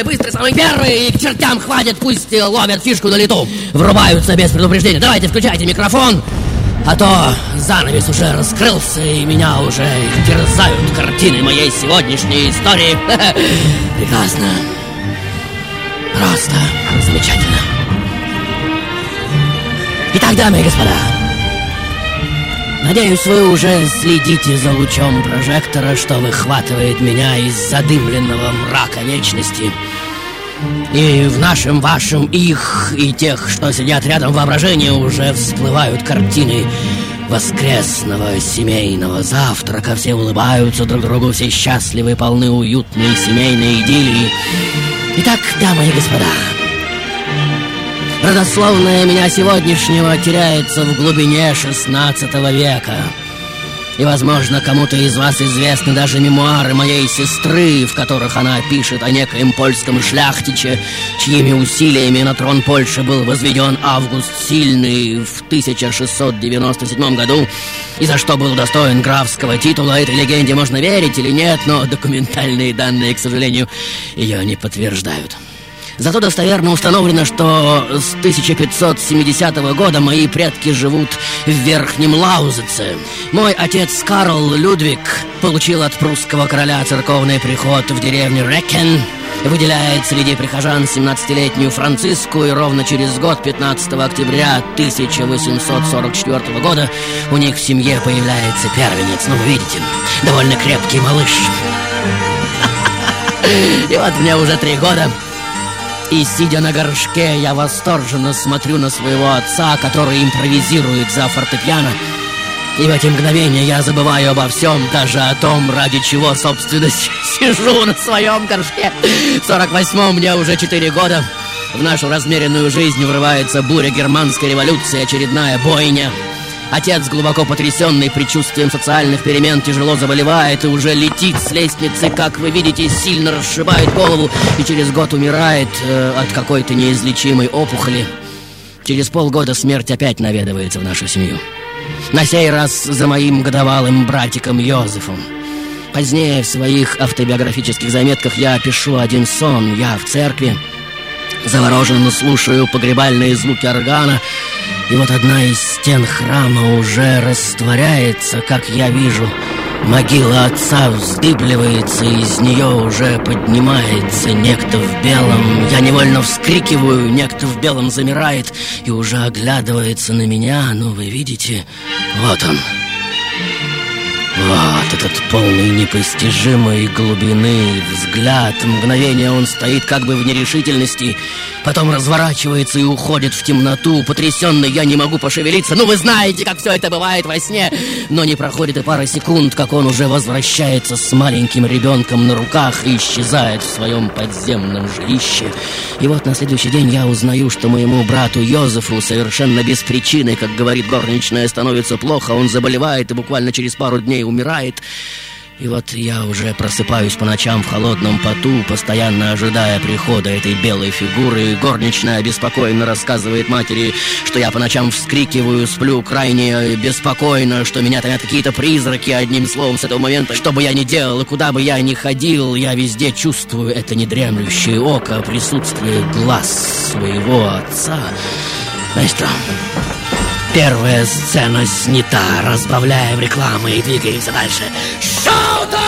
самые быстрые, самые первые, и к чертям хватит, пусть ловят фишку на лету. Врубаются без предупреждения. Давайте, включайте микрофон. А то занавес уже раскрылся, и меня уже терзают картины моей сегодняшней истории. Прекрасно. Просто замечательно. Итак, дамы и господа, Надеюсь, вы уже следите за лучом прожектора, что выхватывает меня из задымленного мрака вечности. И в нашем, вашем, их и тех, что сидят рядом воображения, уже всплывают картины воскресного семейного завтрака. Все улыбаются друг другу, все счастливы, полны уютной семейной идиллии. Итак, дамы и господа, Родословная меня сегодняшнего теряется в глубине XVI века. И, возможно, кому-то из вас известны даже мемуары моей сестры, в которых она пишет о некоем польском шляхтиче, чьими усилиями на трон Польши был возведен Август Сильный в 1697 году, и за что был достоин графского титула. Этой легенде можно верить или нет, но документальные данные, к сожалению, ее не подтверждают. Зато достоверно установлено, что с 1570 года мои предки живут в Верхнем Лаузице. Мой отец Карл Людвиг получил от прусского короля церковный приход в деревню Рекен, выделяет среди прихожан 17-летнюю Франциску, и ровно через год, 15 октября 1844 года, у них в семье появляется первенец. Ну, вы видите, довольно крепкий малыш. И вот мне уже три года, и, сидя на горшке, я восторженно смотрю на своего отца, который импровизирует за фортепиано. И в эти мгновения я забываю обо всем, даже о том, ради чего, собственно, сижу на своем горшке. В 48-м мне уже 4 года. В нашу размеренную жизнь врывается буря германской революции, очередная бойня. Отец, глубоко потрясенный предчувствием социальных перемен, тяжело заболевает и уже летит с лестницы, как вы видите, сильно расшибает голову и через год умирает э, от какой-то неизлечимой опухоли. Через полгода смерть опять наведывается в нашу семью. На сей раз за моим годовалым братиком Йозефом. Позднее в своих автобиографических заметках я пишу один сон. Я в церкви, завороженно слушаю погребальные звуки органа, и вот одна из стен храма уже растворяется, как я вижу. Могила отца вздыбливается, из нее уже поднимается некто в белом. Я невольно вскрикиваю, некто в белом замирает и уже оглядывается на меня. Ну, вы видите, вот он. Вот этот полный непостижимой глубины взгляд. Мгновение он стоит как бы в нерешительности, потом разворачивается и уходит в темноту. Потрясенный я не могу пошевелиться. Ну, вы знаете, как все это бывает во сне. Но не проходит и пара секунд, как он уже возвращается с маленьким ребенком на руках и исчезает в своем подземном жилище. И вот на следующий день я узнаю, что моему брату Йозефу совершенно без причины, как говорит горничная, становится плохо. Он заболевает и буквально через пару дней умирает. И вот я уже просыпаюсь по ночам в холодном поту, постоянно ожидая прихода этой белой фигуры. Горничная обеспокоенно рассказывает матери, что я по ночам вскрикиваю, сплю крайне беспокойно, что меня томят какие-то призраки, одним словом, с этого момента. Что бы я ни делал и куда бы я ни ходил, я везде чувствую это недремлющее око, присутствие глаз своего отца. Что? Первая сцена снята, разбавляем рекламы и двигаемся дальше. Шоу-то!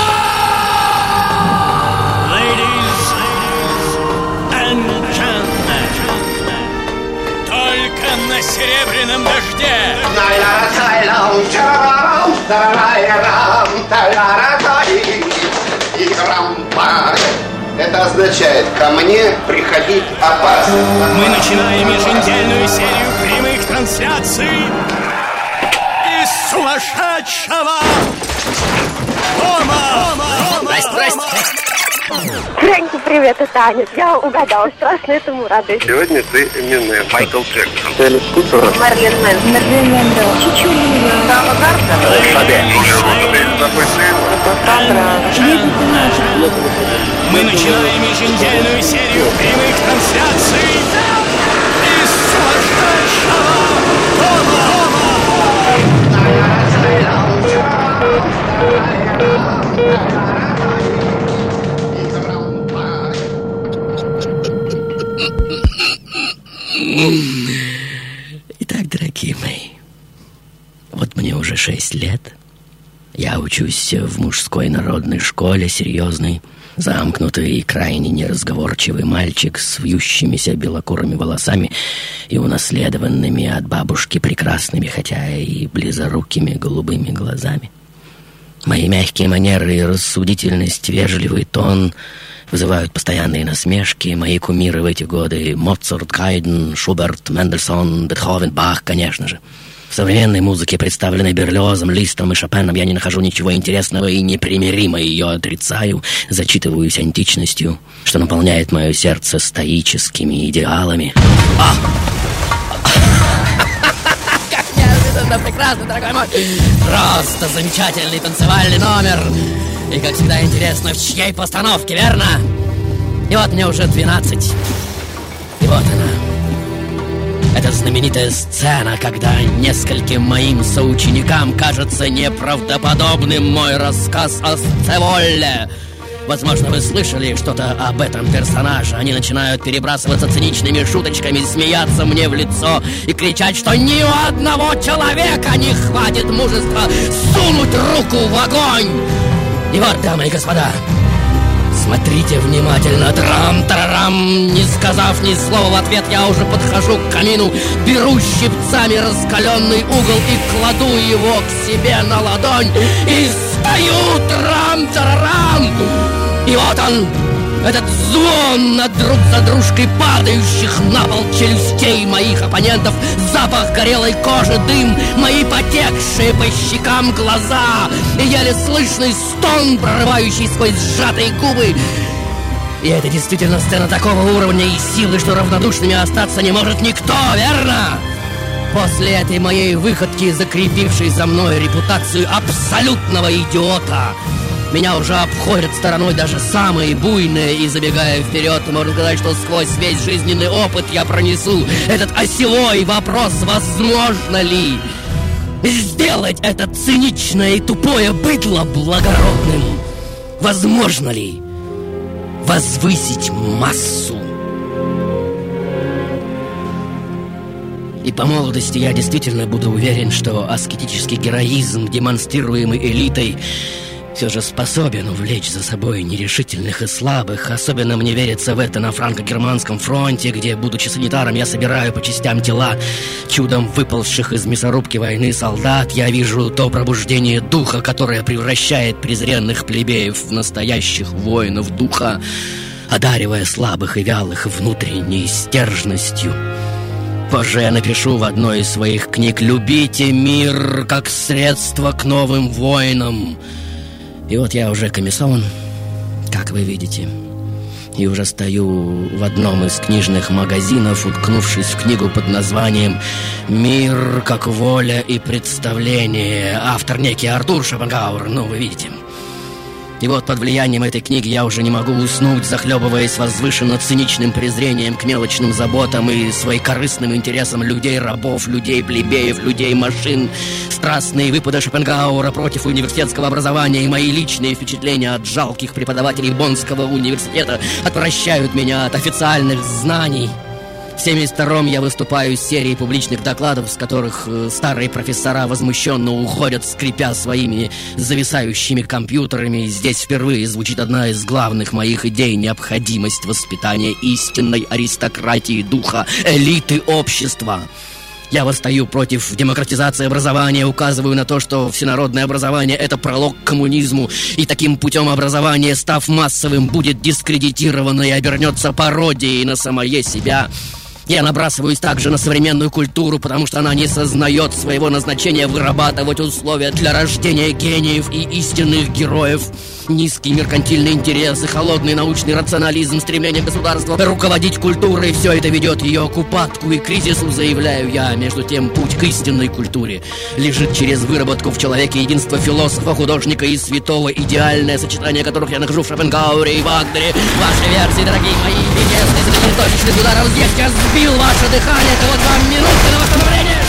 Gentlemen, только на на серебряном дожде. Это означает, ко мне приходить опасно. Мы начинаем еженедельную серию прямых трансляций из сумасшедшего дома. Здрасте, здрасте. Фрэнки, привет, это Аня. Я угадала, страшно этому радуюсь. Сегодня ты именно Майкл Джексон. Элис Купер. Марлен Мэн. Марлен Мэндо. Чичулина. Сава Мы начинаем еженедельную серию прямых трансляций Итак, дорогие мои, вот мне уже шесть лет. Я учусь в мужской народной школе, серьезный, замкнутый и крайне неразговорчивый мальчик с вьющимися белокурыми волосами и унаследованными от бабушки прекрасными, хотя и близорукими голубыми глазами. Мои мягкие манеры и рассудительность, вежливый тон вызывают постоянные насмешки. Мои кумиры в эти годы — Моцарт, Кайден, Шуберт, Мендельсон, Бетховен, Бах, конечно же. В современной музыке, представленной Берлиозом, Листом и Шопеном, я не нахожу ничего интересного и непримиримо ее отрицаю, зачитываюсь античностью, что наполняет мое сердце стоическими идеалами. Как неожиданно прекрасно, дорогой мой! Просто замечательный танцевальный номер! И, как всегда, интересно, в чьей постановке, верно? И вот мне уже 12. И вот она. Это знаменитая сцена, когда нескольким моим соученикам кажется неправдоподобным мой рассказ о Сцеволле. Возможно, вы слышали что-то об этом персонаже. Они начинают перебрасываться циничными шуточками, смеяться мне в лицо и кричать, что ни у одного человека не хватит мужества сунуть руку в огонь. И вот, дамы и господа, смотрите внимательно. Трам-тарарам, не сказав ни слова в ответ, я уже подхожу к камину, беру щипцами раскаленный угол и кладу его к себе на ладонь и стою трам-тарарам. И вот он, этот звон над друг за дружкой падающих на пол челюстей моих оппонентов, запах горелой кожи, дым, мои потекшие по щекам глаза и еле слышный стон, прорывающий сквозь сжатые губы. И это действительно сцена такого уровня и силы, что равнодушными остаться не может никто, верно? После этой моей выходки, закрепившей за мной репутацию абсолютного идиота, меня уже обходят стороной даже самые буйные И забегая вперед, можно сказать, что сквозь весь жизненный опыт я пронесу Этот осевой вопрос, возможно ли Сделать это циничное и тупое быдло благородным? Возможно ли возвысить массу? И по молодости я действительно буду уверен, что аскетический героизм, демонстрируемый элитой, все же способен увлечь за собой нерешительных и слабых. Особенно мне верится в это на франко-германском фронте, где, будучи санитаром, я собираю по частям тела чудом выползших из мясорубки войны солдат. Я вижу то пробуждение духа, которое превращает презренных плебеев в настоящих воинов духа, одаривая слабых и вялых внутренней стержностью. Позже я напишу в одной из своих книг «Любите мир как средство к новым войнам». И вот я уже комиссован, как вы видите. И уже стою в одном из книжных магазинов, уткнувшись в книгу под названием «Мир как воля и представление». Автор некий Артур Шопенгауэр, ну, вы видите. И вот под влиянием этой книги я уже не могу уснуть, захлебываясь возвышенно-циничным презрением к мелочным заботам и своекорыстным интересам людей-рабов, людей-плебеев, людей-машин. Страстные выпады Шопенгауэра против университетского образования и мои личные впечатления от жалких преподавателей Боннского университета отвращают меня от официальных знаний. В 72-м я выступаю с серией публичных докладов, с которых э, старые профессора возмущенно уходят, скрипя своими зависающими компьютерами. Здесь впервые звучит одна из главных моих идей – необходимость воспитания истинной аристократии духа, элиты общества. Я восстаю против демократизации образования, указываю на то, что всенародное образование – это пролог к коммунизму, и таким путем образование, став массовым, будет дискредитировано и обернется пародией на самое себя. Я набрасываюсь также на современную культуру, потому что она не сознает своего назначения вырабатывать условия для рождения гениев и истинных героев. Низкий меркантильный интерес и холодный научный рационализм, стремление государства руководить культурой, все это ведет ее к упадку и кризису, заявляю я. Между тем, путь к истинной культуре лежит через выработку в человеке единства философа, художника и святого, идеальное сочетание которых я нахожу в Шопенгауэре и Вагнере. Ваши версии, дорогие мои, среди точечных ударов здесь я сбил ваше дыхание, то вот вам минутка на восстановление.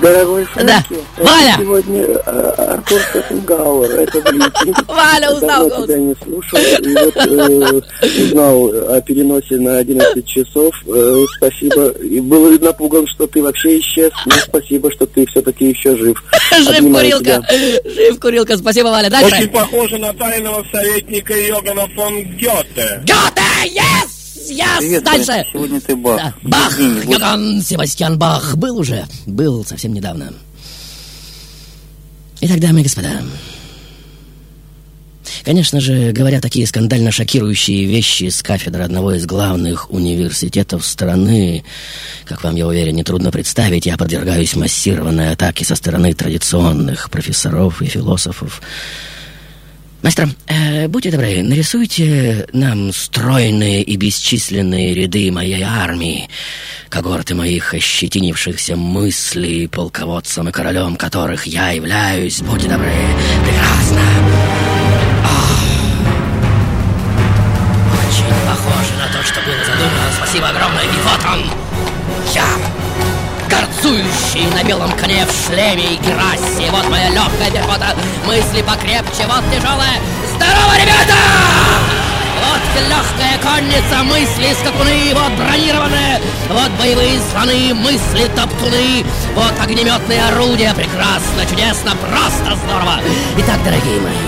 Дорогой Да. Фрэнки, Валя! это сегодня э, Артур Шопенгауэр. Это Валентин. Валя, узнал Давно тебя не слушал. И вот э, узнал о переносе на 11 часов. Э, спасибо. И был напуган, что ты вообще исчез. Но спасибо, что ты все-таки еще жив. Жив Обнимаю курилка! тебя. Жив курилка! Спасибо, Валя. Очень Дальше. похоже на тайного советника Йогана фон Гёте. Гёте! Yes! Yes! Привет, Дальше! Фрэнки, сегодня ты Бах. Да. Бах! М, вот Йоган Себастьян Бах. Был уже. Был совсем недавно. Итак, дамы и господа. Конечно же, говоря такие скандально шокирующие вещи с кафедры одного из главных университетов страны, как вам, я уверен, нетрудно представить, я подвергаюсь массированной атаке со стороны традиционных профессоров и философов. Мастер, э, будьте добры, нарисуйте нам стройные и бесчисленные ряды моей армии, когорты моих ощетинившихся мыслей, полководцем и королем которых я являюсь. Будьте добры, прекрасно. Ах. Очень похоже на то, что было задумано. Спасибо огромное. И вот он, я, горцующий на белом коне в шлеме и керасе. Вот моя легкая пехота, мысли покрепче, вот тяжелая. Здорово, ребята! Вот легкая конница, мысли скакуны, вот бронированные, вот боевые слоны, мысли топтуны, вот огнеметные орудия, прекрасно, чудесно, просто здорово. Итак, дорогие мои,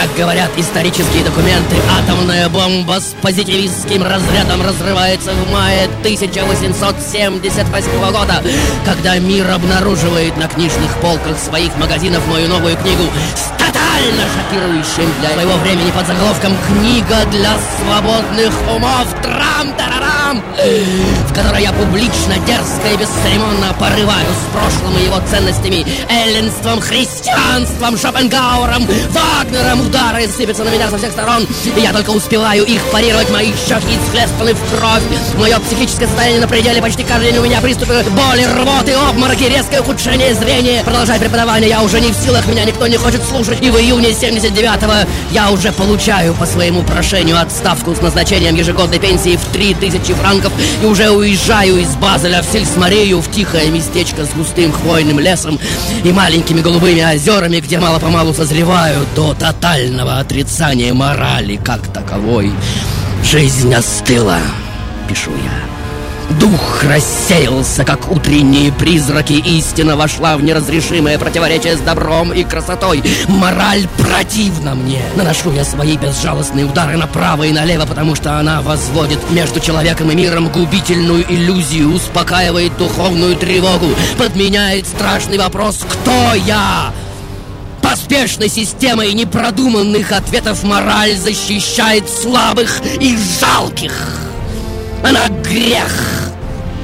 как говорят исторические документы, атомная бомба с позитивистским разрядом разрывается в мае 1878 года, когда мир обнаруживает на книжных полках своих магазинов мою новую книгу тотально шокирующим для своего времени под заголовком «Книга для свободных умов» Трам-тарарам, в которой я публично, дерзко и бесцеремонно порываю с прошлым и его ценностями, эллинством, христианством, Шопенгауэром, Вагнером, удары сыпятся на меня со всех сторон, и я только успеваю их парировать, мои щеки исхлестаны в кровь, мое психическое состояние на пределе, почти каждый день. У меня приступы боли, рвоты, обмороки, резкое ухудшение зрения. Продолжай преподавание, я уже не в силах, меня никто не хочет слушать, и в июне 79-го я уже получаю по своему прошению отставку с назначением ежегодной пенсии в 3000 франков и уже уезжаю из Базеля в Сельсмарию, в тихое местечко с густым хвойным лесом и маленькими голубыми озерами, где мало-помалу созревают до тотального отрицания морали как таковой. Жизнь остыла, пишу я. Дух рассеялся, как утренние призраки. Истина вошла в неразрешимое противоречие с добром и красотой. Мораль противна мне. Наношу я свои безжалостные удары направо и налево, потому что она возводит между человеком и миром губительную иллюзию, успокаивает духовную тревогу, подменяет страшный вопрос «Кто я?» Поспешной системой непродуманных ответов мораль защищает слабых и жалких. Она грех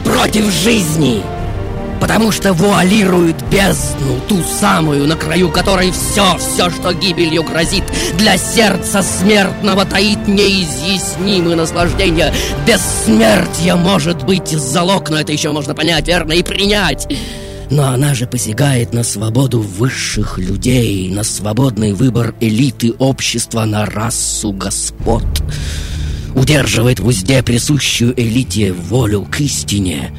против жизни, потому что вуалирует бездну, ту самую, на краю которой все, все, что гибелью грозит, для сердца смертного таит неизъяснимые наслаждения. Бессмертие может быть залог, но это еще можно понять, верно, и принять. Но она же посягает на свободу высших людей, на свободный выбор элиты общества, на расу господ. Удерживает в узде присущую элите волю к истине,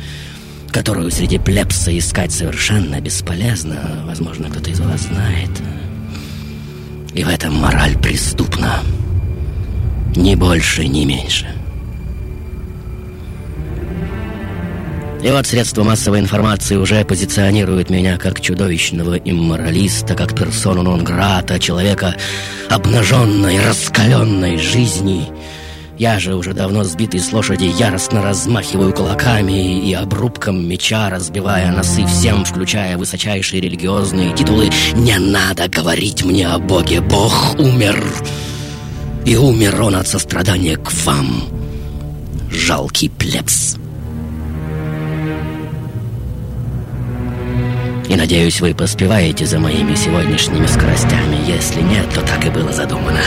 которую среди плебса искать совершенно бесполезно. Возможно, кто-то из вас знает. И в этом мораль преступна. Ни больше, ни меньше. И вот средства массовой информации уже позиционируют меня как чудовищного имморалиста, как персону нон-грата, человека обнаженной, раскаленной жизни. Я же уже давно сбитый с лошади яростно размахиваю кулаками и обрубком меча, разбивая носы всем, включая высочайшие религиозные титулы. Не надо говорить мне о Боге, Бог умер. И умер он от сострадания к вам, жалкий плебс. И надеюсь, вы поспеваете за моими сегодняшними скоростями. Если нет, то так и было задумано.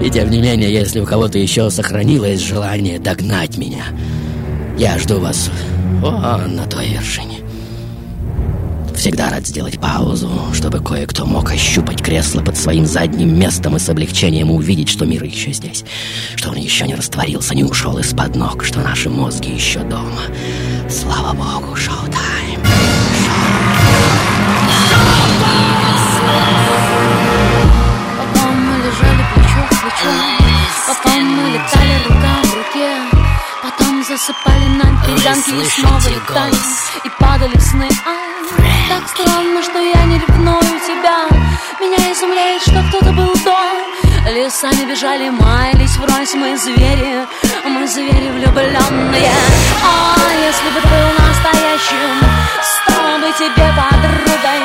И тем не менее, если у кого-то еще сохранилось желание догнать меня, я жду вас вон на той вершине. Всегда рад сделать паузу, чтобы кое-кто мог ощупать кресло под своим задним местом и с облегчением увидеть, что мир еще здесь, что он еще не растворился, не ушел из-под ног, что наши мозги еще дома. Слава богу, шоу-тайм. Потом мы летали рука в руке Потом засыпали на перегонки и снова летали И падали в сны. Ай, Так странно, что я не ревную тебя. Меня изумляет, что кто-то был до Лесами бежали, маялись врозь мы звери. Мы звери влюбленные. А если бы ты был настоящим Стала бы тебе подругой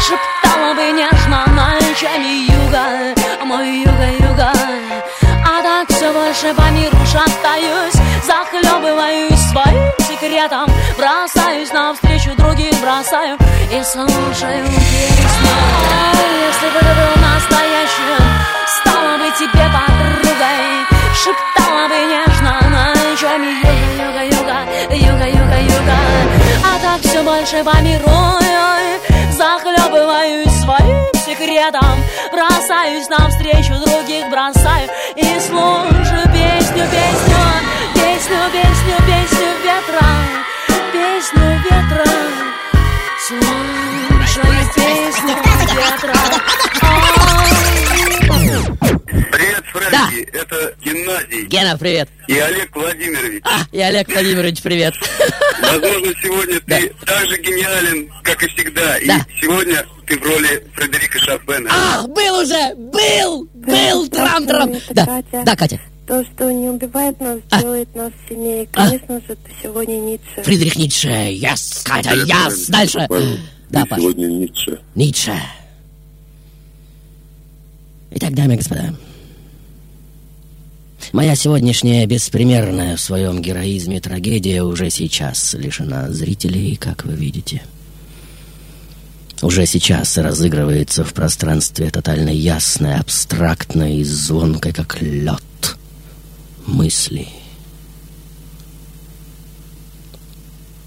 Шептала бы нежно ночами юга Мой юга-юга А все больше по миру шатаюсь Захлебываюсь своим секретом Бросаюсь навстречу другим, бросаю И слушаю песню. Если бы ты был настоящим Стала бы тебе подругой Шептала бы нежно ночами Юга-юга-юга, юга-юга-юга А так все больше по миру Захлебываюсь своим секретом Бросаюсь навстречу других, бросаю И слушаю песню, песню Песню, песню, песню ветра Песню ветра Слушаю песню ветра Привет, Фрэнки, это Геннадий Гена, привет. и Олег Владимирович. А, и Олег Владимирович, привет. Возможно, сегодня ты так же гениален, как и всегда. И Да. сегодня ты в роли Фредерика Шопена. Ах, был уже, был, был, трам-трам. Да, Катя. да, Катя. То, что не убивает нас, А. делает нас сильнее. А. Конечно же, это сегодня Ницше. Фридрих Ницше, yes, Катя, yes. Дальше. Да, Паш. Сегодня Ницше. Ницше. Итак, дамы и господа, моя сегодняшняя беспримерная в своем героизме трагедия уже сейчас лишена зрителей, как вы видите. Уже сейчас разыгрывается в пространстве тотально ясной, абстрактной и звонкой, как лед, мысли.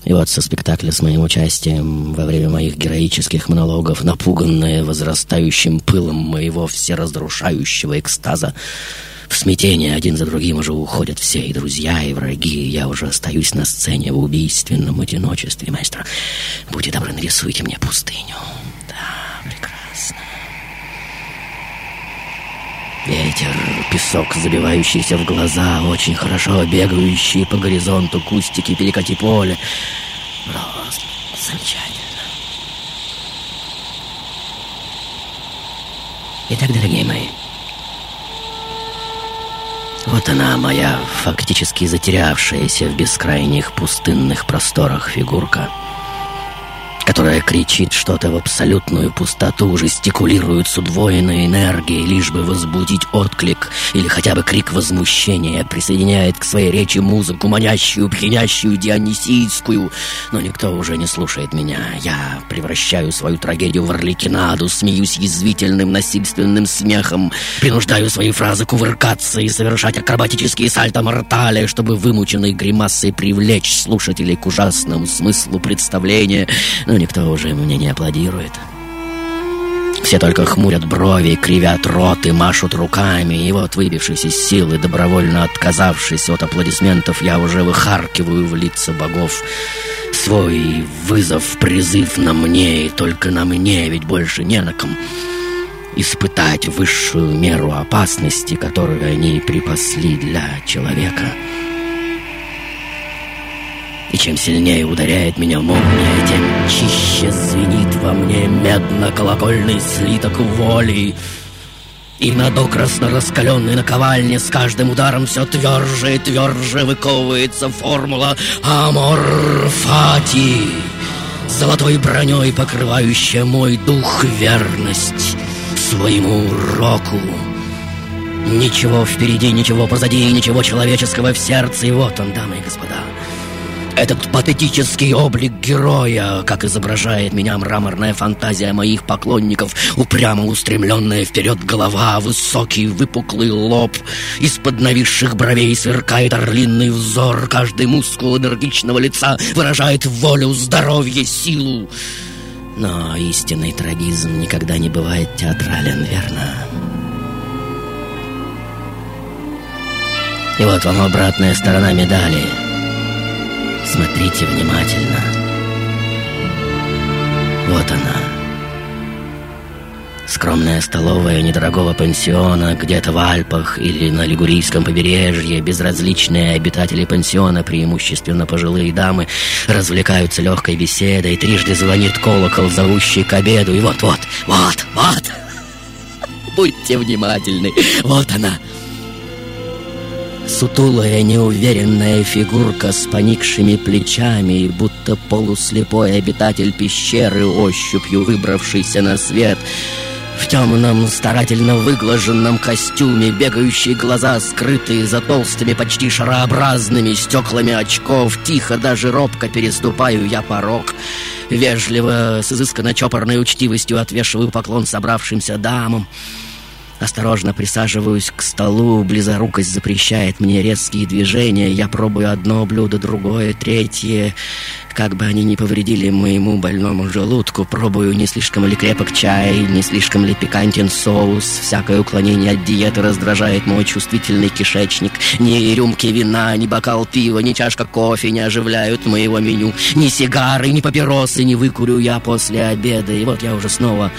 И вот со спектакля с моим участием во время моих героических монологов, напуганная возрастающим пылом моего всеразрушающего экстаза, в смятение один за другим уже уходят все, и друзья, и враги, и я уже остаюсь на сцене в убийственном одиночестве. Маэстро, будьте добры, нарисуйте мне пустыню. Да, прекрасно. Ветер, песок, забивающийся в глаза, очень хорошо бегающие по горизонту кустики, перекати поле. Просто замечательно. Итак, дорогие мои, вот она, моя фактически затерявшаяся в бескрайних пустынных просторах фигурка. Которая кричит что-то в абсолютную пустоту, жестикулирует с удвоенной энергией, лишь бы возбудить отклик или хотя бы крик возмущения, присоединяет к своей речи музыку, манящую, пьянящую, дионисийскую. Но никто уже не слушает меня. Я превращаю свою трагедию в орликинаду, смеюсь язвительным, насильственным смехом, принуждаю свои фразы кувыркаться и совершать акробатические сальто-мортали, чтобы вымученной гримасой привлечь слушателей к ужасному смыслу представления. Никто уже мне не аплодирует. Все только хмурят брови, кривят рот и машут руками. И вот, выбившись из силы, добровольно отказавшись от аплодисментов, я уже выхаркиваю в лица богов свой вызов, призыв на мне, и только на мне, ведь больше не на ком испытать высшую меру опасности, которую они припасли для человека. И чем сильнее ударяет меня молния, тем чище звенит во мне медно-колокольный слиток воли. И на докрасно раскаленной наковальне с каждым ударом все тверже и тверже выковывается формула «Амор Фати», золотой броней покрывающая мой дух верность своему року. Ничего впереди, ничего позади, ничего человеческого в сердце, и вот он, дамы и господа. Этот патетический облик героя, как изображает меня мраморная фантазия моих поклонников, упрямо устремленная вперед голова, высокий выпуклый лоб, из-под нависших бровей сверкает орлиный взор, каждый мускул энергичного лица выражает волю, здоровье, силу. Но истинный трагизм никогда не бывает театрален, верно? И вот вам обратная сторона медали — Смотрите внимательно. Вот она. Скромная столовая недорогого пансиона где-то в Альпах или на Лигурийском побережье, безразличные обитатели пансиона, преимущественно пожилые дамы, развлекаются легкой беседой, трижды звонит колокол, зовущий к обеду, и вот-вот, вот, вот. Будьте внимательны, вот она, Сутулая, неуверенная фигурка с поникшими плечами будто полуслепой обитатель пещеры, ощупью выбравшийся на свет — в темном, старательно выглаженном костюме, бегающие глаза, скрытые за толстыми, почти шарообразными стеклами очков, тихо, даже робко переступаю я порог. Вежливо, с изысканно чопорной учтивостью отвешиваю поклон собравшимся дамам. Осторожно присаживаюсь к столу, близорукость запрещает мне резкие движения. Я пробую одно блюдо, другое, третье. Как бы они ни повредили моему больному желудку, пробую, не слишком ли крепок чай, не слишком ли пикантен соус. Всякое уклонение от диеты раздражает мой чувствительный кишечник. Ни рюмки вина, ни бокал пива, ни чашка кофе не оживляют моего меню. Ни сигары, ни папиросы не выкурю я после обеда. И вот я уже снова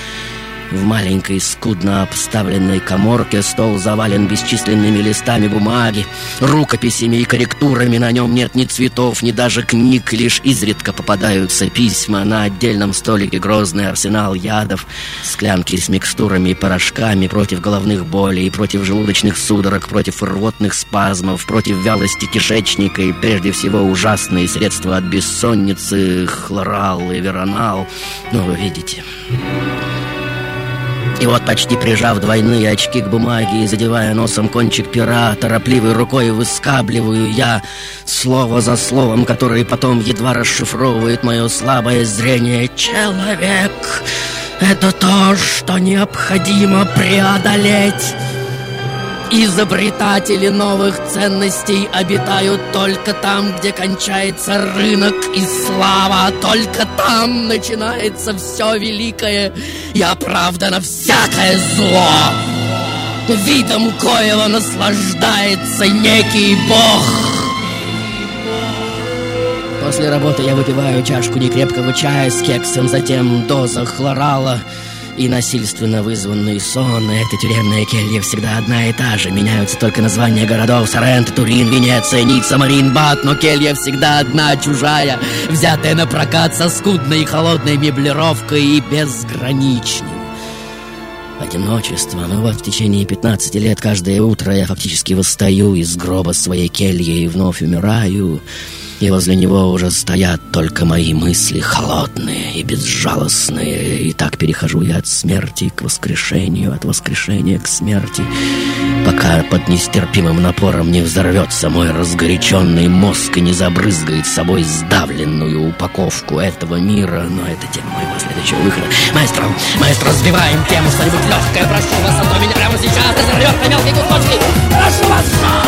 в маленькой, скудно обставленной коморке стол завален бесчисленными листами бумаги, рукописями и корректурами. На нем нет ни цветов, ни даже книг, лишь изредка попадаются письма. На отдельном столике грозный арсенал ядов, склянки с микстурами и порошками против головных болей, против желудочных судорог, против рвотных спазмов, против вялости кишечника и прежде всего ужасные средства от бессонницы, хлорал и веронал. Ну, вы видите... И вот, почти прижав двойные очки к бумаге и задевая носом кончик пера, торопливой рукой выскабливаю я слово за словом, которое потом едва расшифровывает мое слабое зрение. «Человек — это то, что необходимо преодолеть». Изобретатели новых ценностей обитают только там, где кончается рынок и слава. Только там начинается все великое и оправдано всякое зло. Видом коего наслаждается некий бог. После работы я выпиваю чашку некрепкого чая с кексом, затем доза хлорала — и насильственно вызванный сон. Эта тюремная келья всегда одна и та же. Меняются только названия городов Соренто, Турин, Венеция, Ницца, Маринбат. Но келья всегда одна, чужая, взятая на прокат со скудной и холодной меблировкой и безграничным одиночество. Ну вот в течение 15 лет каждое утро я фактически восстаю из гроба своей кельи и вновь умираю. И возле него уже стоят только мои мысли холодные и безжалостные. И так перехожу я от смерти к воскрешению, от воскрешения к смерти, пока под нестерпимым напором не взорвется мой разгоряченный мозг и не забрызгает собой сдавленную упаковку этого мира. Но это тема моего следующего выхода. Маэстро, маэстро, сбиваем тему что-нибудь легкое. Прошу вас, а то меня прямо сейчас разорвет на мелкие кусочки. Прошу вас!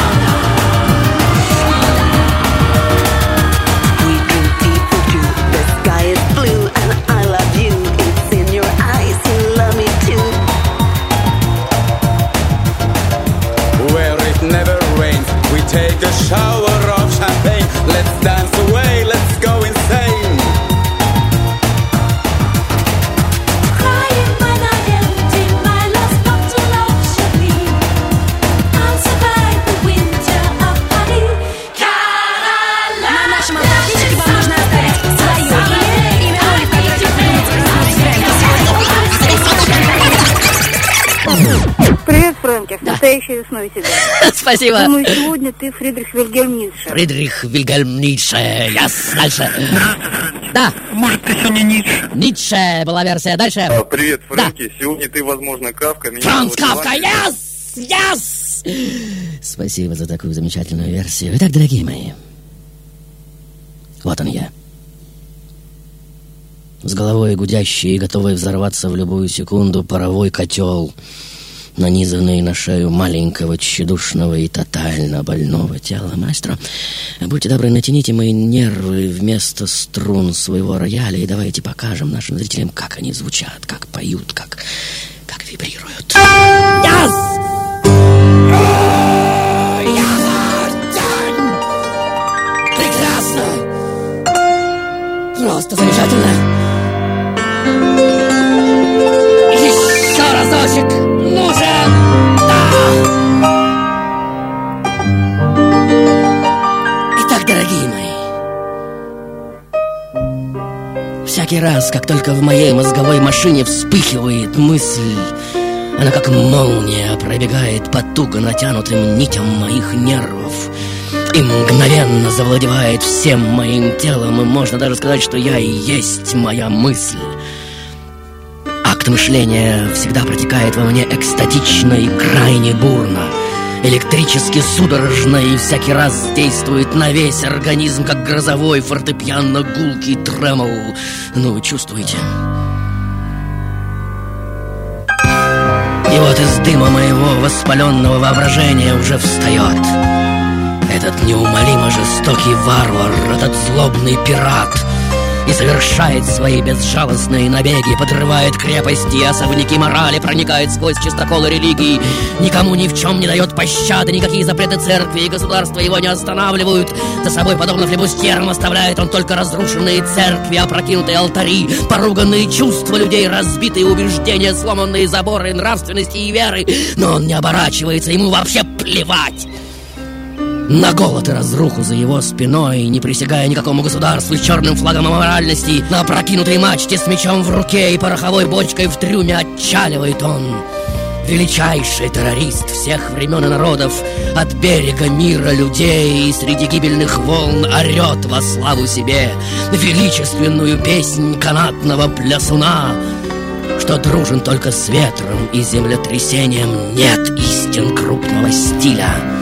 Настоящей весной тебя. Спасибо. Думаю, сегодня ты Фридрих Вильгельм Ницше. Фридрих Вильгельм Ницше. Яс, дальше. Да. Может, ты сегодня Ницше? Ницше была версия. Дальше. А, Привет, Фрэнки. Сегодня ты, возможно, Кавка. Меня Франц Кавка, yes! Yes! Спасибо за такую замечательную версию. Итак, дорогие мои, вот он я. С головой гудящий и готовый взорваться в любую секунду паровой котел, нанизанный на шею маленького, тщедушного и тотально больного тела. Маэстро, будьте добры, натяните мои нервы вместо струн своего рояля и давайте покажем нашим зрителям, как они звучат, как поют, как, как вибрируют. Yes! Прекрасно! Просто замечательно! Раз, как только в моей мозговой машине вспыхивает мысль, она как молния пробегает по туго натянутым нитям моих нервов и мгновенно завладевает всем моим телом, и можно даже сказать, что я и есть моя мысль. Акт мышления всегда протекает во мне экстатично и крайне бурно, электрически судорожно и всякий раз действует на весь организм, как грозовой фортепиано-гулкий тремол. Ну, чувствуете? И вот из дыма моего воспаленного воображения уже встает этот неумолимо жестокий варвар, этот злобный пират и совершает свои безжалостные набеги, подрывает крепости и особняки морали, проникает сквозь чистоколы религии, никому ни в чем не дает пощады, никакие запреты церкви и государства его не останавливают. За собой, подобно флебустьерам, оставляет он только разрушенные церкви, опрокинутые алтари, поруганные чувства людей, разбитые убеждения, сломанные заборы нравственности и веры. Но он не оборачивается, ему вообще плевать. На голод и разруху за его спиной, не присягая никакому государству с черным флагом аморальности, на опрокинутой мачте с мечом в руке и пороховой бочкой в трюме отчаливает он. Величайший террорист всех времен и народов От берега мира людей И среди гибельных волн орет во славу себе Величественную песнь канатного плясуна Что дружен только с ветром и землетрясением Нет истин крупного стиля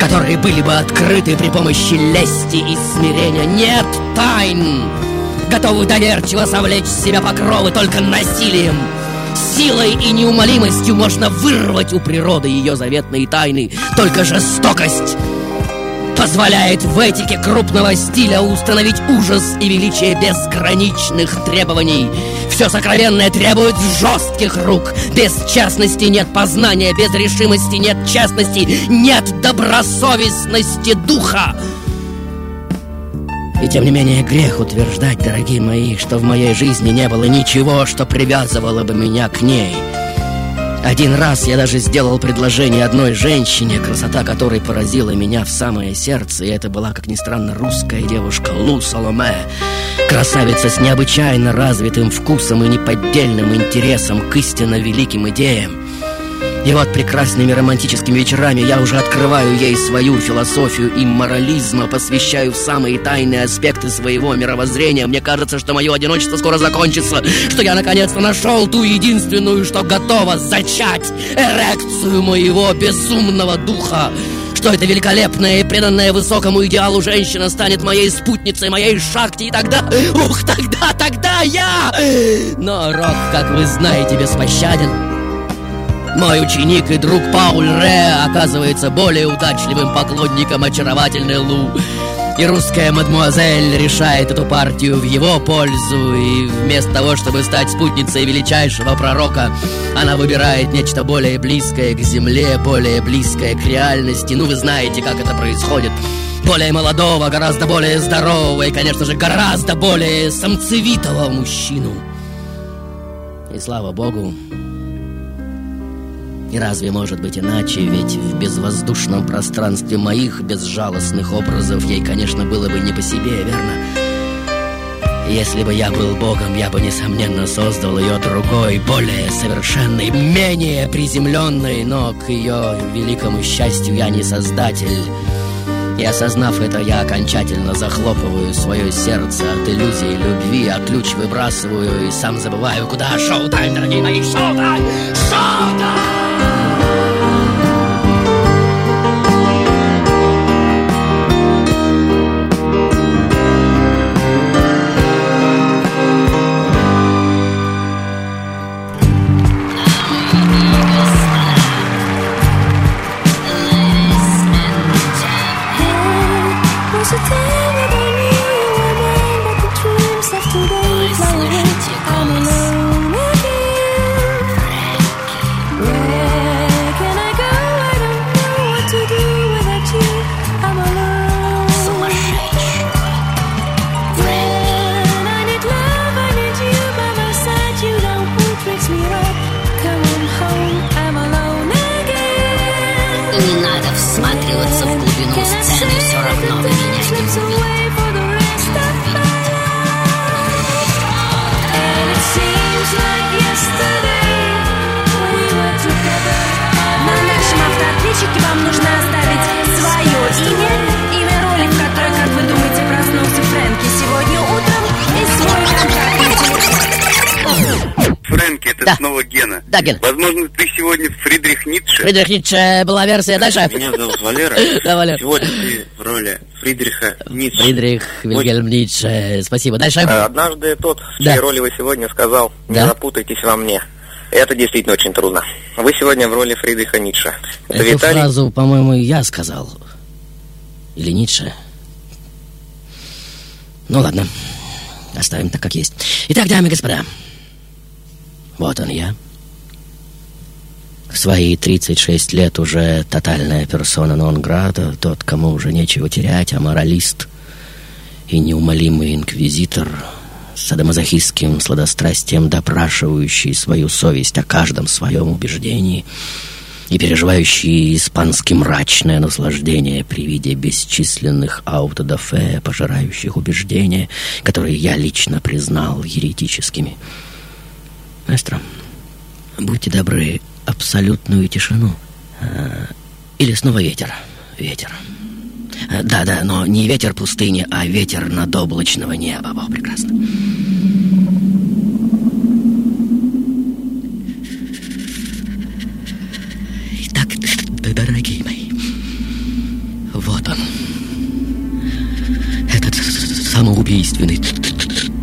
которые были бы открыты при помощи лести и смирения. Нет тайн, готовы доверчиво совлечь с себя покровы только насилием. Силой и неумолимостью можно вырвать у природы ее заветные тайны. Только жестокость позволяет в этике крупного стиля установить ужас и величие безграничных требований. Все сокровенное требует жестких рук. Без честности нет познания, без решимости нет честности, нет добросовестности духа. И тем не менее грех утверждать, дорогие мои, что в моей жизни не было ничего, что привязывало бы меня к ней. Один раз я даже сделал предложение одной женщине, красота которой поразила меня в самое сердце, и это была, как ни странно, русская девушка Лу Соломе. Красавица с необычайно развитым вкусом и неподдельным интересом к истинно великим идеям. И вот прекрасными романтическими вечерами я уже открываю ей свою философию и морализма, посвящаю в самые тайные аспекты своего мировоззрения. Мне кажется, что мое одиночество скоро закончится, что я наконец-то нашел ту единственную, что готова зачать эрекцию моего безумного духа что эта великолепная и преданная высокому идеалу женщина станет моей спутницей, моей шахте, и тогда, ух, тогда, тогда я... Но Рок, как вы знаете, беспощаден. Мой ученик и друг Пауль Ре оказывается более удачливым поклонником очаровательной Лу. И русская мадмуазель решает эту партию в его пользу И вместо того, чтобы стать спутницей величайшего пророка Она выбирает нечто более близкое к земле, более близкое к реальности Ну вы знаете, как это происходит более молодого, гораздо более здорового и, конечно же, гораздо более самцевитого мужчину. И слава богу, и разве может быть иначе? Ведь в безвоздушном пространстве моих безжалостных образов ей, конечно, было бы не по себе, верно? Если бы я был богом, я бы, несомненно, создал ее другой, более совершенной, менее приземленной, но к ее великому счастью я не создатель. И осознав это, я окончательно захлопываю свое сердце от иллюзии любви, а ключ выбрасываю и сам забываю, куда шоу-тайм, дорогие мои, шоу-тайм, шоу-тайм! Да, Ген. Возможно, ты сегодня Фридрих Ницше. Фридрих Ницше была версия. Дальше. Меня зовут Валера. Да, Валер. Сегодня ты в роли Фридриха Ницше. Фридрих Вильгельм Ницше. Спасибо. Дальше. А, однажды тот, в Да. чьей роли вы сегодня сказал, не Да. запутайтесь во мне. Это действительно очень трудно. Вы сегодня в роли Фридриха Ницше. Это Эту Виталий. фразу, по-моему, я сказал. Или Ницше. Ну ладно. Оставим так, как есть. Итак, дамы и господа. Вот он я. В свои 36 лет уже тотальная персона нон-града, тот, кому уже нечего терять, а моралист и неумолимый инквизитор, с садомазохистским сладострастием допрашивающий свою совесть о каждом своем убеждении и переживающий испански мрачное наслаждение при виде бесчисленных аутодафе, пожирающих убеждения, которые я лично признал еретическими. Маэстро, будьте добры, абсолютную тишину. А, Или снова ветер. Ветер. А, Да, да, но не ветер пустыни, а ветер над облачного неба. Бог прекрасно. Итак, дорогие мои, вот он. Этот самоубийственный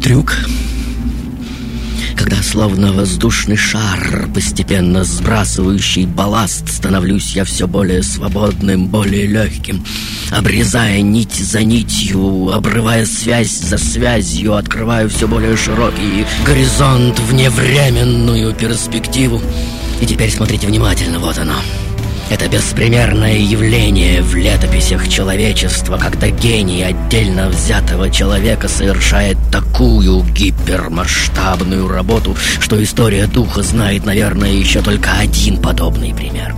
трюк когда словно воздушный шар, постепенно сбрасывающий балласт, становлюсь я все более свободным, более легким, обрезая нить за нитью, обрывая связь за связью, открываю все более широкий горизонт, вневременную перспективу. И теперь смотрите внимательно, вот оно. Это беспримерное явление в летописях человечества, когда гений отдельно взятого человека совершает такую гипермасштабную работу, что история духа знает, наверное, еще только один подобный пример.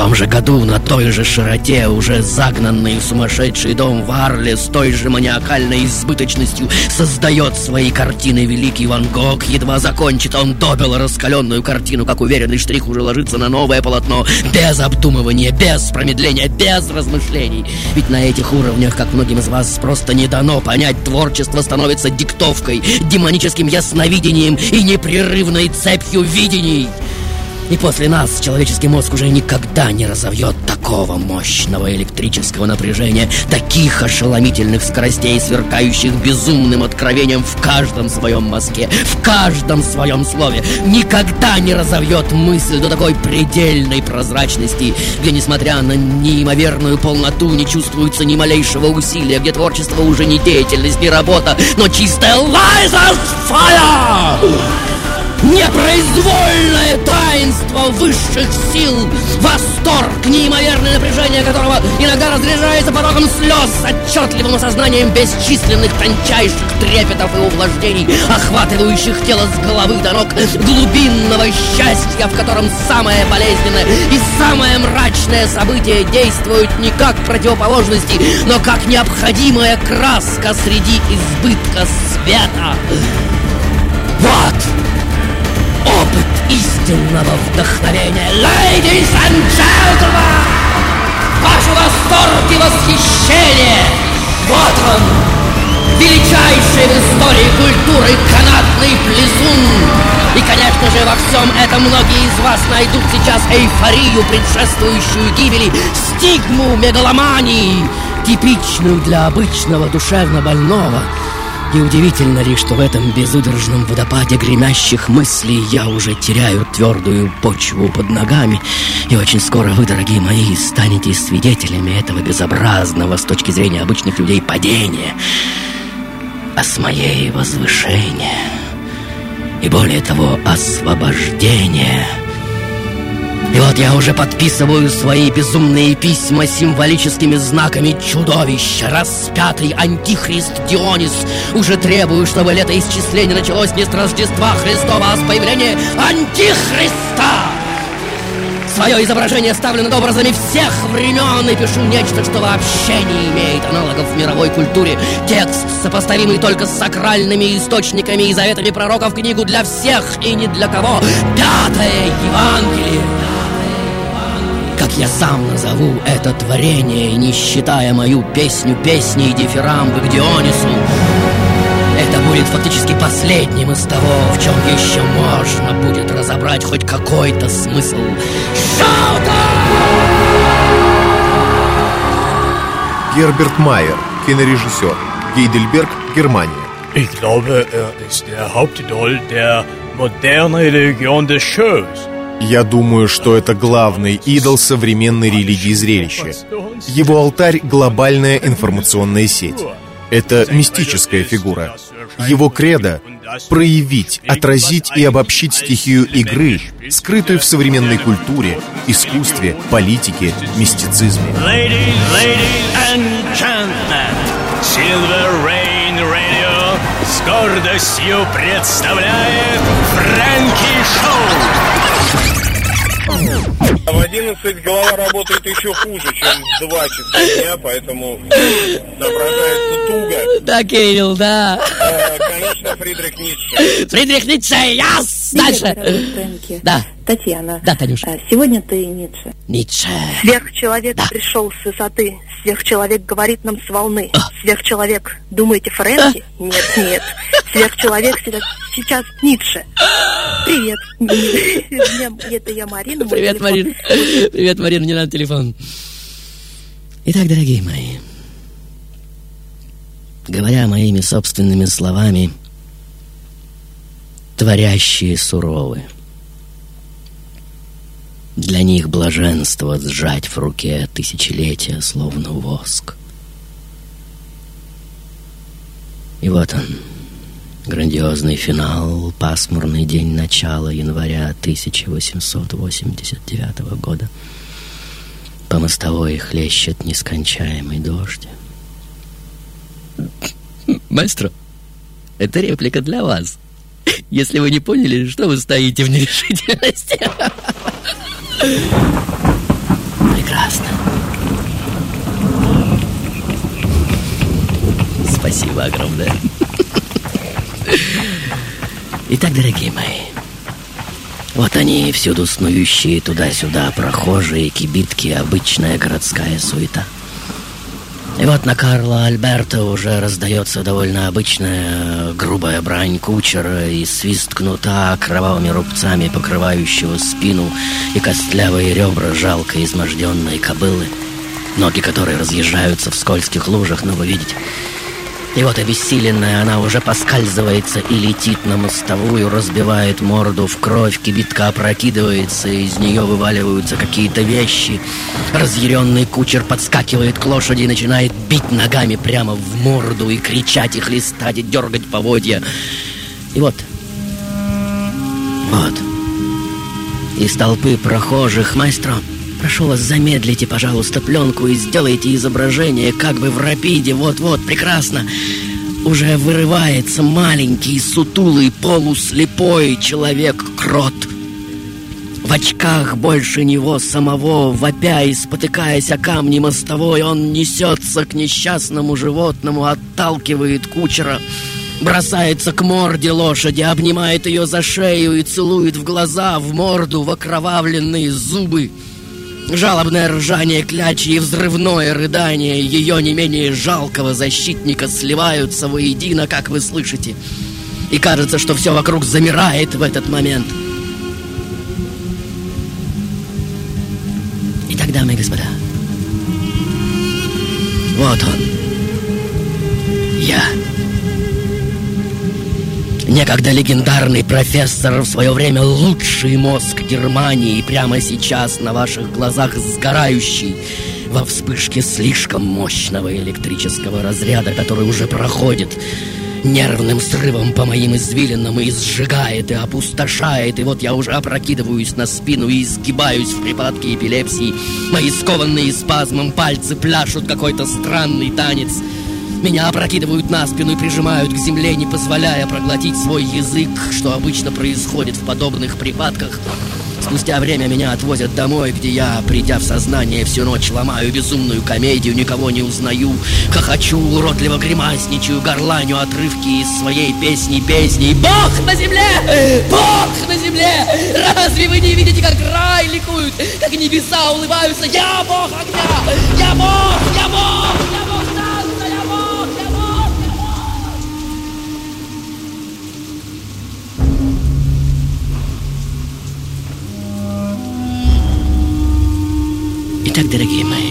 Том же году на той же широте уже загнанный в сумасшедший дом в Арле с той же маниакальной избыточностью создает свои картины великий Ван Гог. Едва закончит он добело раскаленную картину, как уверенный штрих уже ложится на новое полотно, без обдумывания, без промедления, без размышлений. Ведь на этих уровнях, как многим из вас просто не дано понять, творчество становится диктовкой, демоническим ясновидением и непрерывной цепью видений. И после нас человеческий мозг уже никогда не разовьет такого мощного электрического напряжения, таких ошеломительных скоростей, сверкающих безумным откровением в каждом своем мозге, в каждом своем слове. Никогда не разовьет мысль до такой предельной прозрачности, где, несмотря на неимоверную полноту, не чувствуется ни малейшего усилия, где творчество уже не деятельность, не работа, но чистая lies fire! Непроизвольное таинство высших сил Восторг, неимоверное напряжение которого иногда разряжается потоком слез С отчетливым осознанием бесчисленных тончайших трепетов и увлажнений Охватывающих тело с головы до ног Глубинного счастья, в котором самое болезненное и самое мрачное событие Действуют не как противоположности, но как необходимая краска среди избытка света Вот! Опыт истинного вдохновения. Ladies and gentlemen, ваши и восхищение. Вот он, величайший в истории культуры канатный плесун. И, конечно же, во всем этом многие из вас найдут сейчас эйфорию, предшествующую гибели, стигму мегаломании, типичную для обычного душевно больного – и удивительно ли, что в этом безудержном водопаде гремящих мыслей я уже теряю твердую почву под ногами. И очень скоро вы, дорогие мои, станете свидетелями этого безобразного с точки зрения обычных людей падения. А с моей возвышения. И более того, освобождения – и вот я уже подписываю свои безумные письма символическими знаками чудовища. Распятый антихрист Дионис. Уже требую, чтобы летоисчисление началось не с Рождества Христова, а с появления антихриста. Свое изображение ставлю над образами всех времен и пишу нечто, что вообще не имеет аналогов в мировой культуре. Текст, сопоставимый только с сакральными источниками и заветами пророков книгу для всех и не для кого. Пятое Евангелие как я сам назову это творение, не считая мою песню песней дифирамбы к Дионису, это будет фактически последним из того, в чем еще можно будет разобрать хоть какой-то смысл. Шаута! Герберт Майер, кинорежиссер, Гейдельберг, Германия. Ich glaube, er ist der Hauptidol der modernen Religion des Shows. Я думаю, что это главный идол современной религии зрелища. Его алтарь — глобальная информационная сеть. Это мистическая фигура. Его кредо — проявить, отразить и обобщить стихию игры, скрытую в современной культуре, искусстве, политике, мистицизме. С гордостью представляет Фрэнки Шоу. В 11 голова работает еще хуже, чем в 2 часа дня, поэтому соображается туго. Да, Кирилл, да. Э, конечно, Фридрих Ницше. Фридрих Ницше, яс! Дальше. Да. Татьяна. Да, Танюш. а, Сегодня ты Ницше. Ницше. Сверхчеловек пришел с высоты. Сверхчеловек говорит нам с волны. А. Сверхчеловек. Думаете, Фрэнки? Нет, нет. Сверхчеловек сейчас, сейчас Ницше. Привет. Это я Марина. Привет. Марина. Привет, Марина, не надо телефон. Итак, дорогие мои, говоря моими собственными словами, творящие суровы. Для них блаженство сжать в руке тысячелетия, словно воск. И вот он, грандиозный финал, пасмурный день начала января 1889 года. По мостовой хлещет нескончаемый дождь. Маэстро, это реплика для вас. Если вы не поняли, что вы стоите в нерешительности. Прекрасно. Спасибо огромное. Итак, дорогие мои, вот они, всюду снующие туда-сюда, прохожие, кибитки, обычная городская суета. И вот на Карла Альберта уже раздается довольно обычная грубая брань кучера и свист кнута кровавыми рубцами, покрывающего спину и костлявые ребра жалко изможденной кобылы, ноги которой разъезжаются в скользких лужах, но вы видите, и вот обессиленная она уже поскальзывается и летит на мостовую, разбивает морду в кровь, кибитка опрокидывается, из нее вываливаются какие-то вещи. Разъяренный кучер подскакивает к лошади и начинает бить ногами прямо в морду и кричать, и хлестать, и дергать поводья. И вот, вот, из толпы прохожих маэстро Прошу вас, замедлите, пожалуйста, пленку и сделайте изображение как бы в рапиде. Вот-вот, прекрасно. Уже вырывается маленький, сутулый, полуслепой человек-крот. В очках больше него самого, вопя и спотыкаясь о камни мостовой, он несется к несчастному животному, отталкивает кучера, бросается к морде лошади, обнимает ее за шею и целует в глаза, в морду, в окровавленные зубы. Жалобное ржание клячи и взрывное рыдание ее не менее жалкого защитника сливаются воедино, как вы слышите. И кажется, что все вокруг замирает в этот момент. Итак, дамы и господа, вот он. Я. Некогда легендарный профессор, в свое время лучший мозг Германии, прямо сейчас на ваших глазах сгорающий во вспышке слишком мощного электрического разряда, который уже проходит нервным срывом по моим извилинам и сжигает, и опустошает. И вот я уже опрокидываюсь на спину и изгибаюсь в припадке эпилепсии. Мои скованные спазмом пальцы пляшут какой-то странный танец — меня опрокидывают на спину и прижимают к земле, не позволяя проглотить свой язык, что обычно происходит в подобных припадках. Спустя время меня отвозят домой, где я, придя в сознание, всю ночь ломаю безумную комедию, никого не узнаю, хохочу, уродливо гримасничаю, горланю отрывки из своей песни песни. Бог на земле! Бог на земле! Разве вы не видите, как рай ликует, как небеса улыбаются? Я Бог огня! Я Бог! Я Бог! Итак, дорогие мои,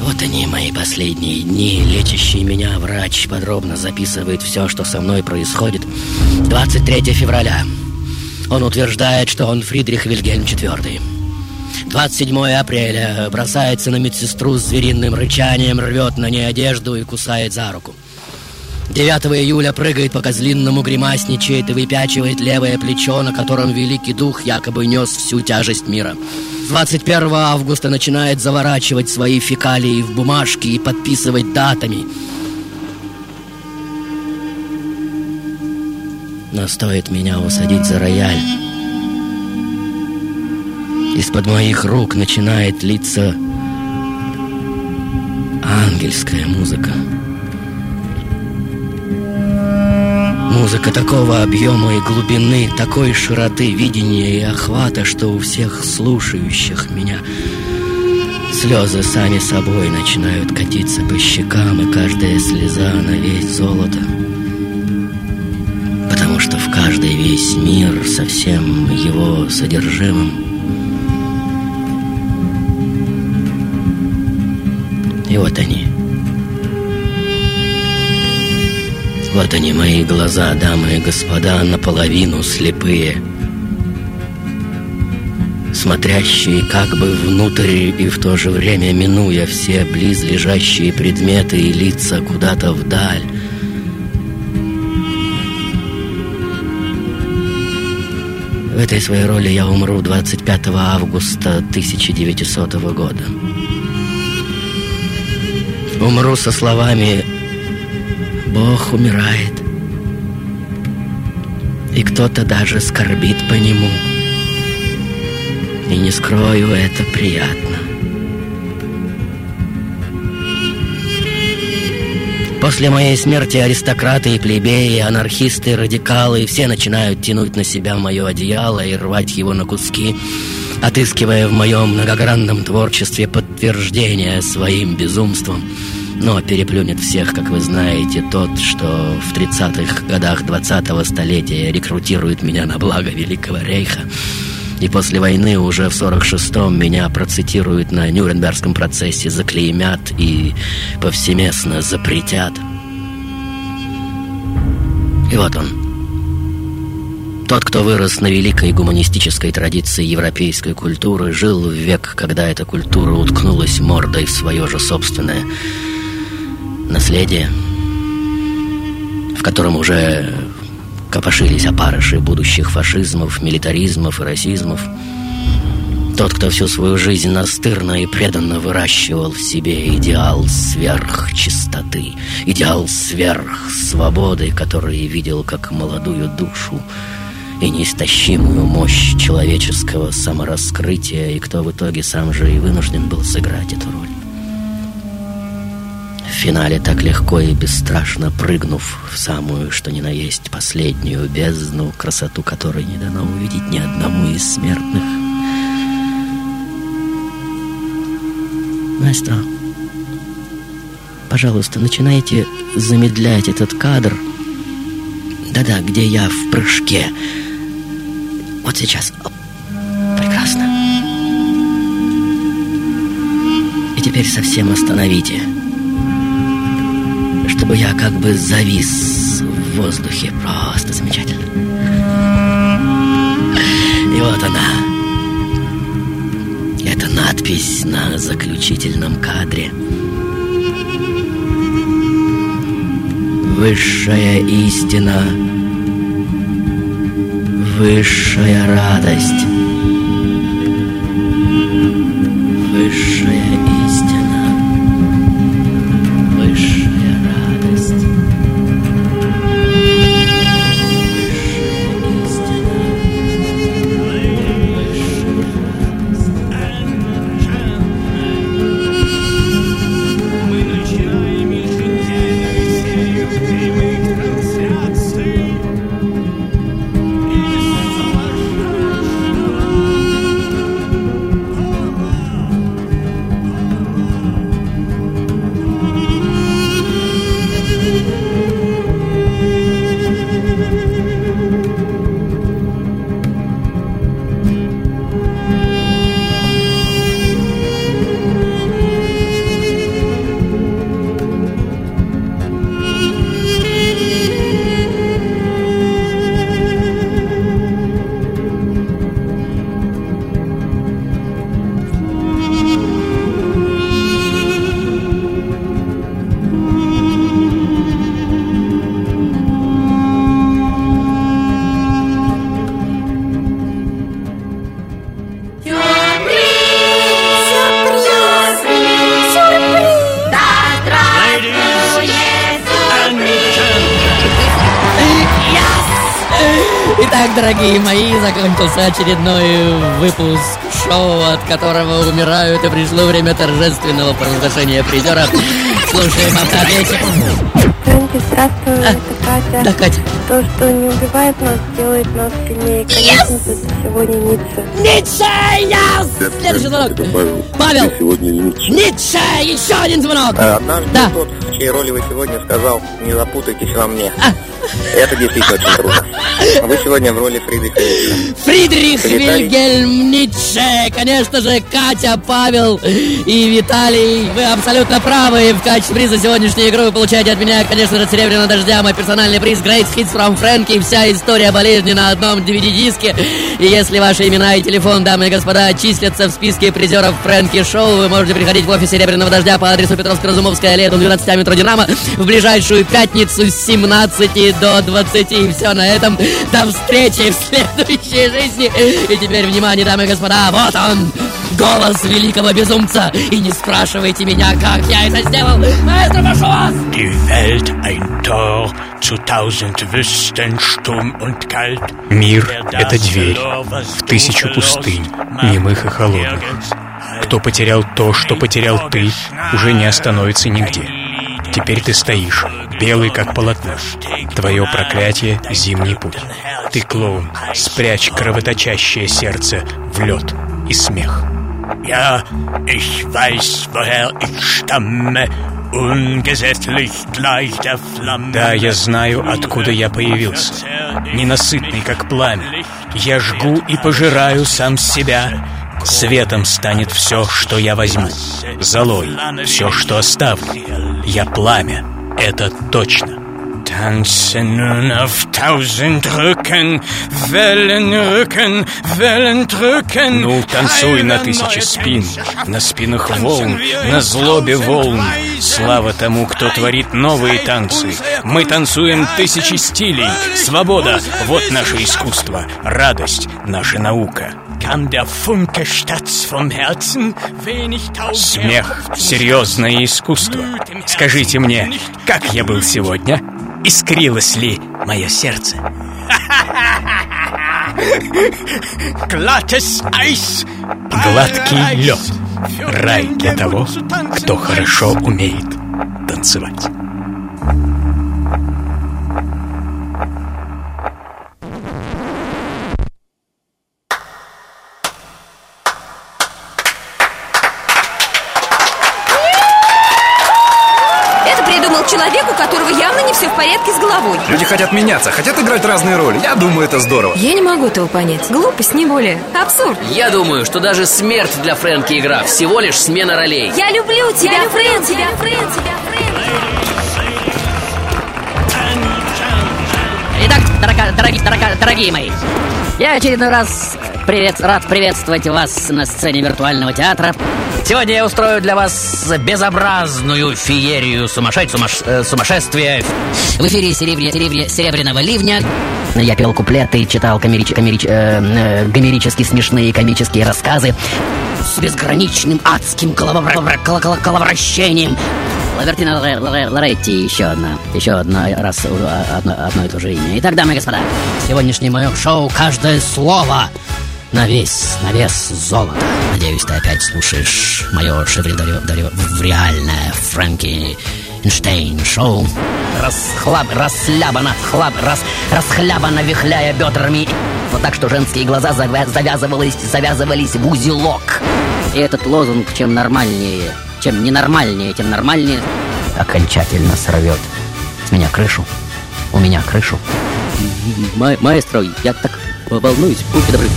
вот они, мои последние дни. Лечащий меня врач подробно записывает все, что со мной происходит. 23 февраля. Он утверждает, что он Фридрих Вильгельм IV. 27 апреля бросается на медсестру с звериным рычанием, рвет на ней одежду и кусает за руку. 9 июля прыгает по козлинному, гримасничает и выпячивает левое плечо, на котором Великий Дух якобы нес всю тяжесть мира. 21 августа начинает заворачивать свои фекалии в бумажки и подписывать датами. Но стоит меня усадить за рояль, из-под моих рук начинает литься ангельская музыка. Музыка такого объема и глубины, такой широты видения и охвата, что у всех слушающих меня слезы сами собой начинают катиться по щекам, и каждая слеза на весь золото. Потому что в каждый весь мир со всем его содержимым И вот они — Вот они, мои глаза, дамы и господа, наполовину слепые. Смотрящие как бы внутрь и в то же время минуя все близлежащие предметы и лица куда-то вдаль. В этой своей роли я умру 25 августа 1900 года. Умру со словами Бог умирает. И кто-то даже скорбит по нему. И не скрою, это приятно. После моей смерти аристократы и плебеи, анархисты, радикалы все начинают тянуть на себя мое одеяло и рвать его на куски, отыскивая в моем многогранном творчестве подтверждение своим безумством. Но переплюнет всех, как вы знаете, тот, что в 30-х годах 20-го столетия рекрутирует меня на благо Великого Рейха. И после войны уже в 46-м меня процитируют на Нюрнбергском процессе, заклеймят и повсеместно запретят. И вот он. Тот, кто вырос на великой гуманистической традиции европейской культуры, жил в век, когда эта культура уткнулась мордой в свое же собственное наследие, в котором уже копошились опарыши будущих фашизмов, милитаризмов и расизмов. Тот, кто всю свою жизнь настырно и преданно выращивал в себе идеал сверхчистоты, идеал сверхсвободы, который видел как молодую душу и неистощимую мощь человеческого самораскрытия, и кто в итоге сам же и вынужден был сыграть эту роль. Финале так легко и бесстрашно прыгнув в самую, что ни на есть, последнюю бездну, красоту которой не дано увидеть ни одному из смертных. Маэстро, пожалуйста, начинайте замедлять этот кадр. Да-да, где я в прыжке. Вот сейчас. Прекрасно. И теперь совсем остановите чтобы я как бы завис в воздухе. Просто замечательно. И вот она. Это надпись на заключительном кадре. Высшая истина, высшая радость, высшая закончился очередной выпуск шоу, от которого умирают, и пришло время торжественного провозглашения призеров. Слушаем автоответчик. Фрэнки, здравствуй, А, это Катя. да, Катя. То, что не убивает нас, делает нас сильнее. Конечно, это сегодня Ницше. Ницше, yes! Следующий звонок. Павел! Сегодня Ницше. Ницше! Еще один звонок! Однажды Да. тот, в чьей роли вы сегодня сказал, не запутайтесь во мне. А. Это действительно очень трудно. Вы сегодня в роли Фридриха. Фридрих Виталий. Вильгельм Ницше, конечно же, Катя, Павел и Виталий. Вы абсолютно правы. В качестве приза сегодняшней игры вы получаете от меня, конечно же, Серебряного Дождя, мой персональный приз Great Hits from Frankie. Вся история болезни на одном DVD-диске. И если ваши имена и телефон, дамы и господа, числятся в списке призеров Фрэнки Шоу, вы можете приходить в офис Серебряного Дождя по адресу Петровско-Разумовская дом 12 метро Динамо в ближайшую пятницу с 17 до 20. И все на этом. До встречи в следующей жизни. И теперь, внимание, дамы и господа, вот он, Голос великого безумца И не спрашивайте меня, как я это сделал Маэстро, прошу вас Die Welt ein Tor zu tausend Wüsten, Sturm und kalt. Мир — это дверь в тысячу пустынь, немых и холодных. Кто потерял то, что потерял ты, уже не остановится нигде. Теперь ты стоишь, белый как полотно. Твое проклятие — зимний путь. Ты клоун, спрячь кровоточащее сердце в лед и смех. Ja, ich weiß, woher ich stamme. Ungesetzlich gleich der Flamme. Да, я знаю, откуда я появился. Ненасытный, как пламя. Я жгу и пожираю сам себя. Светом станет все, что я возьму. Золой все, что оставлю. Я пламя. Это точно. Tanze nun auf tausend Rücken, Wellen Rücken, Wellen drücken. Ну, танцуй на тысячи спин, на спинах волн, на злобе волн. Слава тому, кто творит новые танцы. Мы танцуем тысячи стилей. Свобода — вот наше искусство. Радость — наша наука. Kann der Funke statt vom Herzen wenig Смех — серьезное искусство. Скажите мне, как я был сегодня? Искрилось ли мое сердце? Гладкий лед. Рай для того, кто хорошо умеет танцевать. Порядке с головой. Люди хотят меняться, хотят играть разные роли. Я думаю, это здорово. Я не могу этого понять. Глупость, не более. Абсурд. Я думаю, что даже смерть для Фрэнки игра Всего лишь смена ролей Я люблю тебя, Фрэн, тебя, Фрэн, тебя, Итак, дорога- дороги- дорога- дорогие мои Я очередной раз привет, рад приветствовать вас на сцене виртуального театра. Сегодня я устрою для вас безобразную феерию сумасшедь, сумаш, э, сумасшествия. В эфире серебря- серебря- серебряного ливня Я пел куплеты, читал комерич- комерич- э, э, гомерически смешные комические рассказы С безграничным адским голововра- коло- коло- коловращением. Лавертина Лоре- Лоре- Лоретти, еще одна, еще одна раз одно, одно и то же имя. Итак, дамы и господа, сегодняшнее мое шоу «Каждое слово» на вес, на вес золота. Надеюсь, ты опять слушаешь мое шевреальное Фрэнки Эйнштейн шоу. Расхлаб, расслабано, хлаб, рас, расхлябано, вихляя бедрами. Вот так, что женские глаза завя- завязывались, завязывались в узелок. И этот лозунг, чем нормальнее, чем ненормальнее, тем нормальнее, окончательно сорвет с меня крышу. У меня крышу. Ма- маэстро, я так волнуюсь, будьте добры.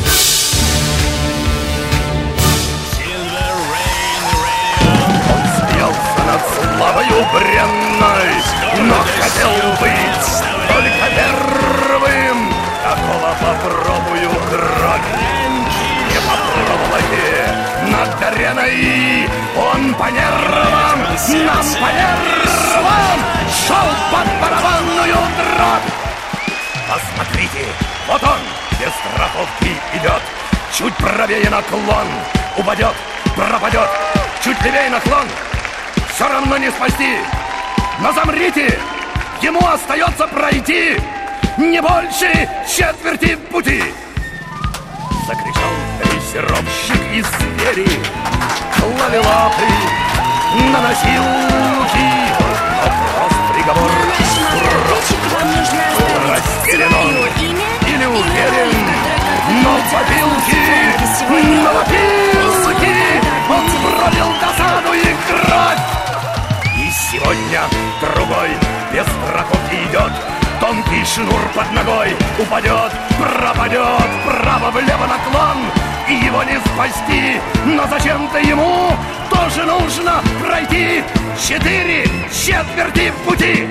Бренной, но хотел быть только первым. Такого попробую кровь. Не попробовали над ареной. Он по нервам, нам по нервам, шел под барабанную дробь. Посмотрите, вот он без страховки идет. Чуть правее наклон, упадет, пропадет. Чуть левее наклон, все равно не спасти. Но замрите, ему остается пройти не больше четверти пути. Закричал дрессировщик из двери, клали лапы на носилки. Вопрос, приговор, он или уверен, но в опилки, на опилки он пролил досаду и кровь. Сегодня другой без страховки идет. Тонкий шнур под ногой упадет, пропадет Право-влево наклон, и его не спасти Но зачем-то ему тоже нужно пройти. Четыре четверти пути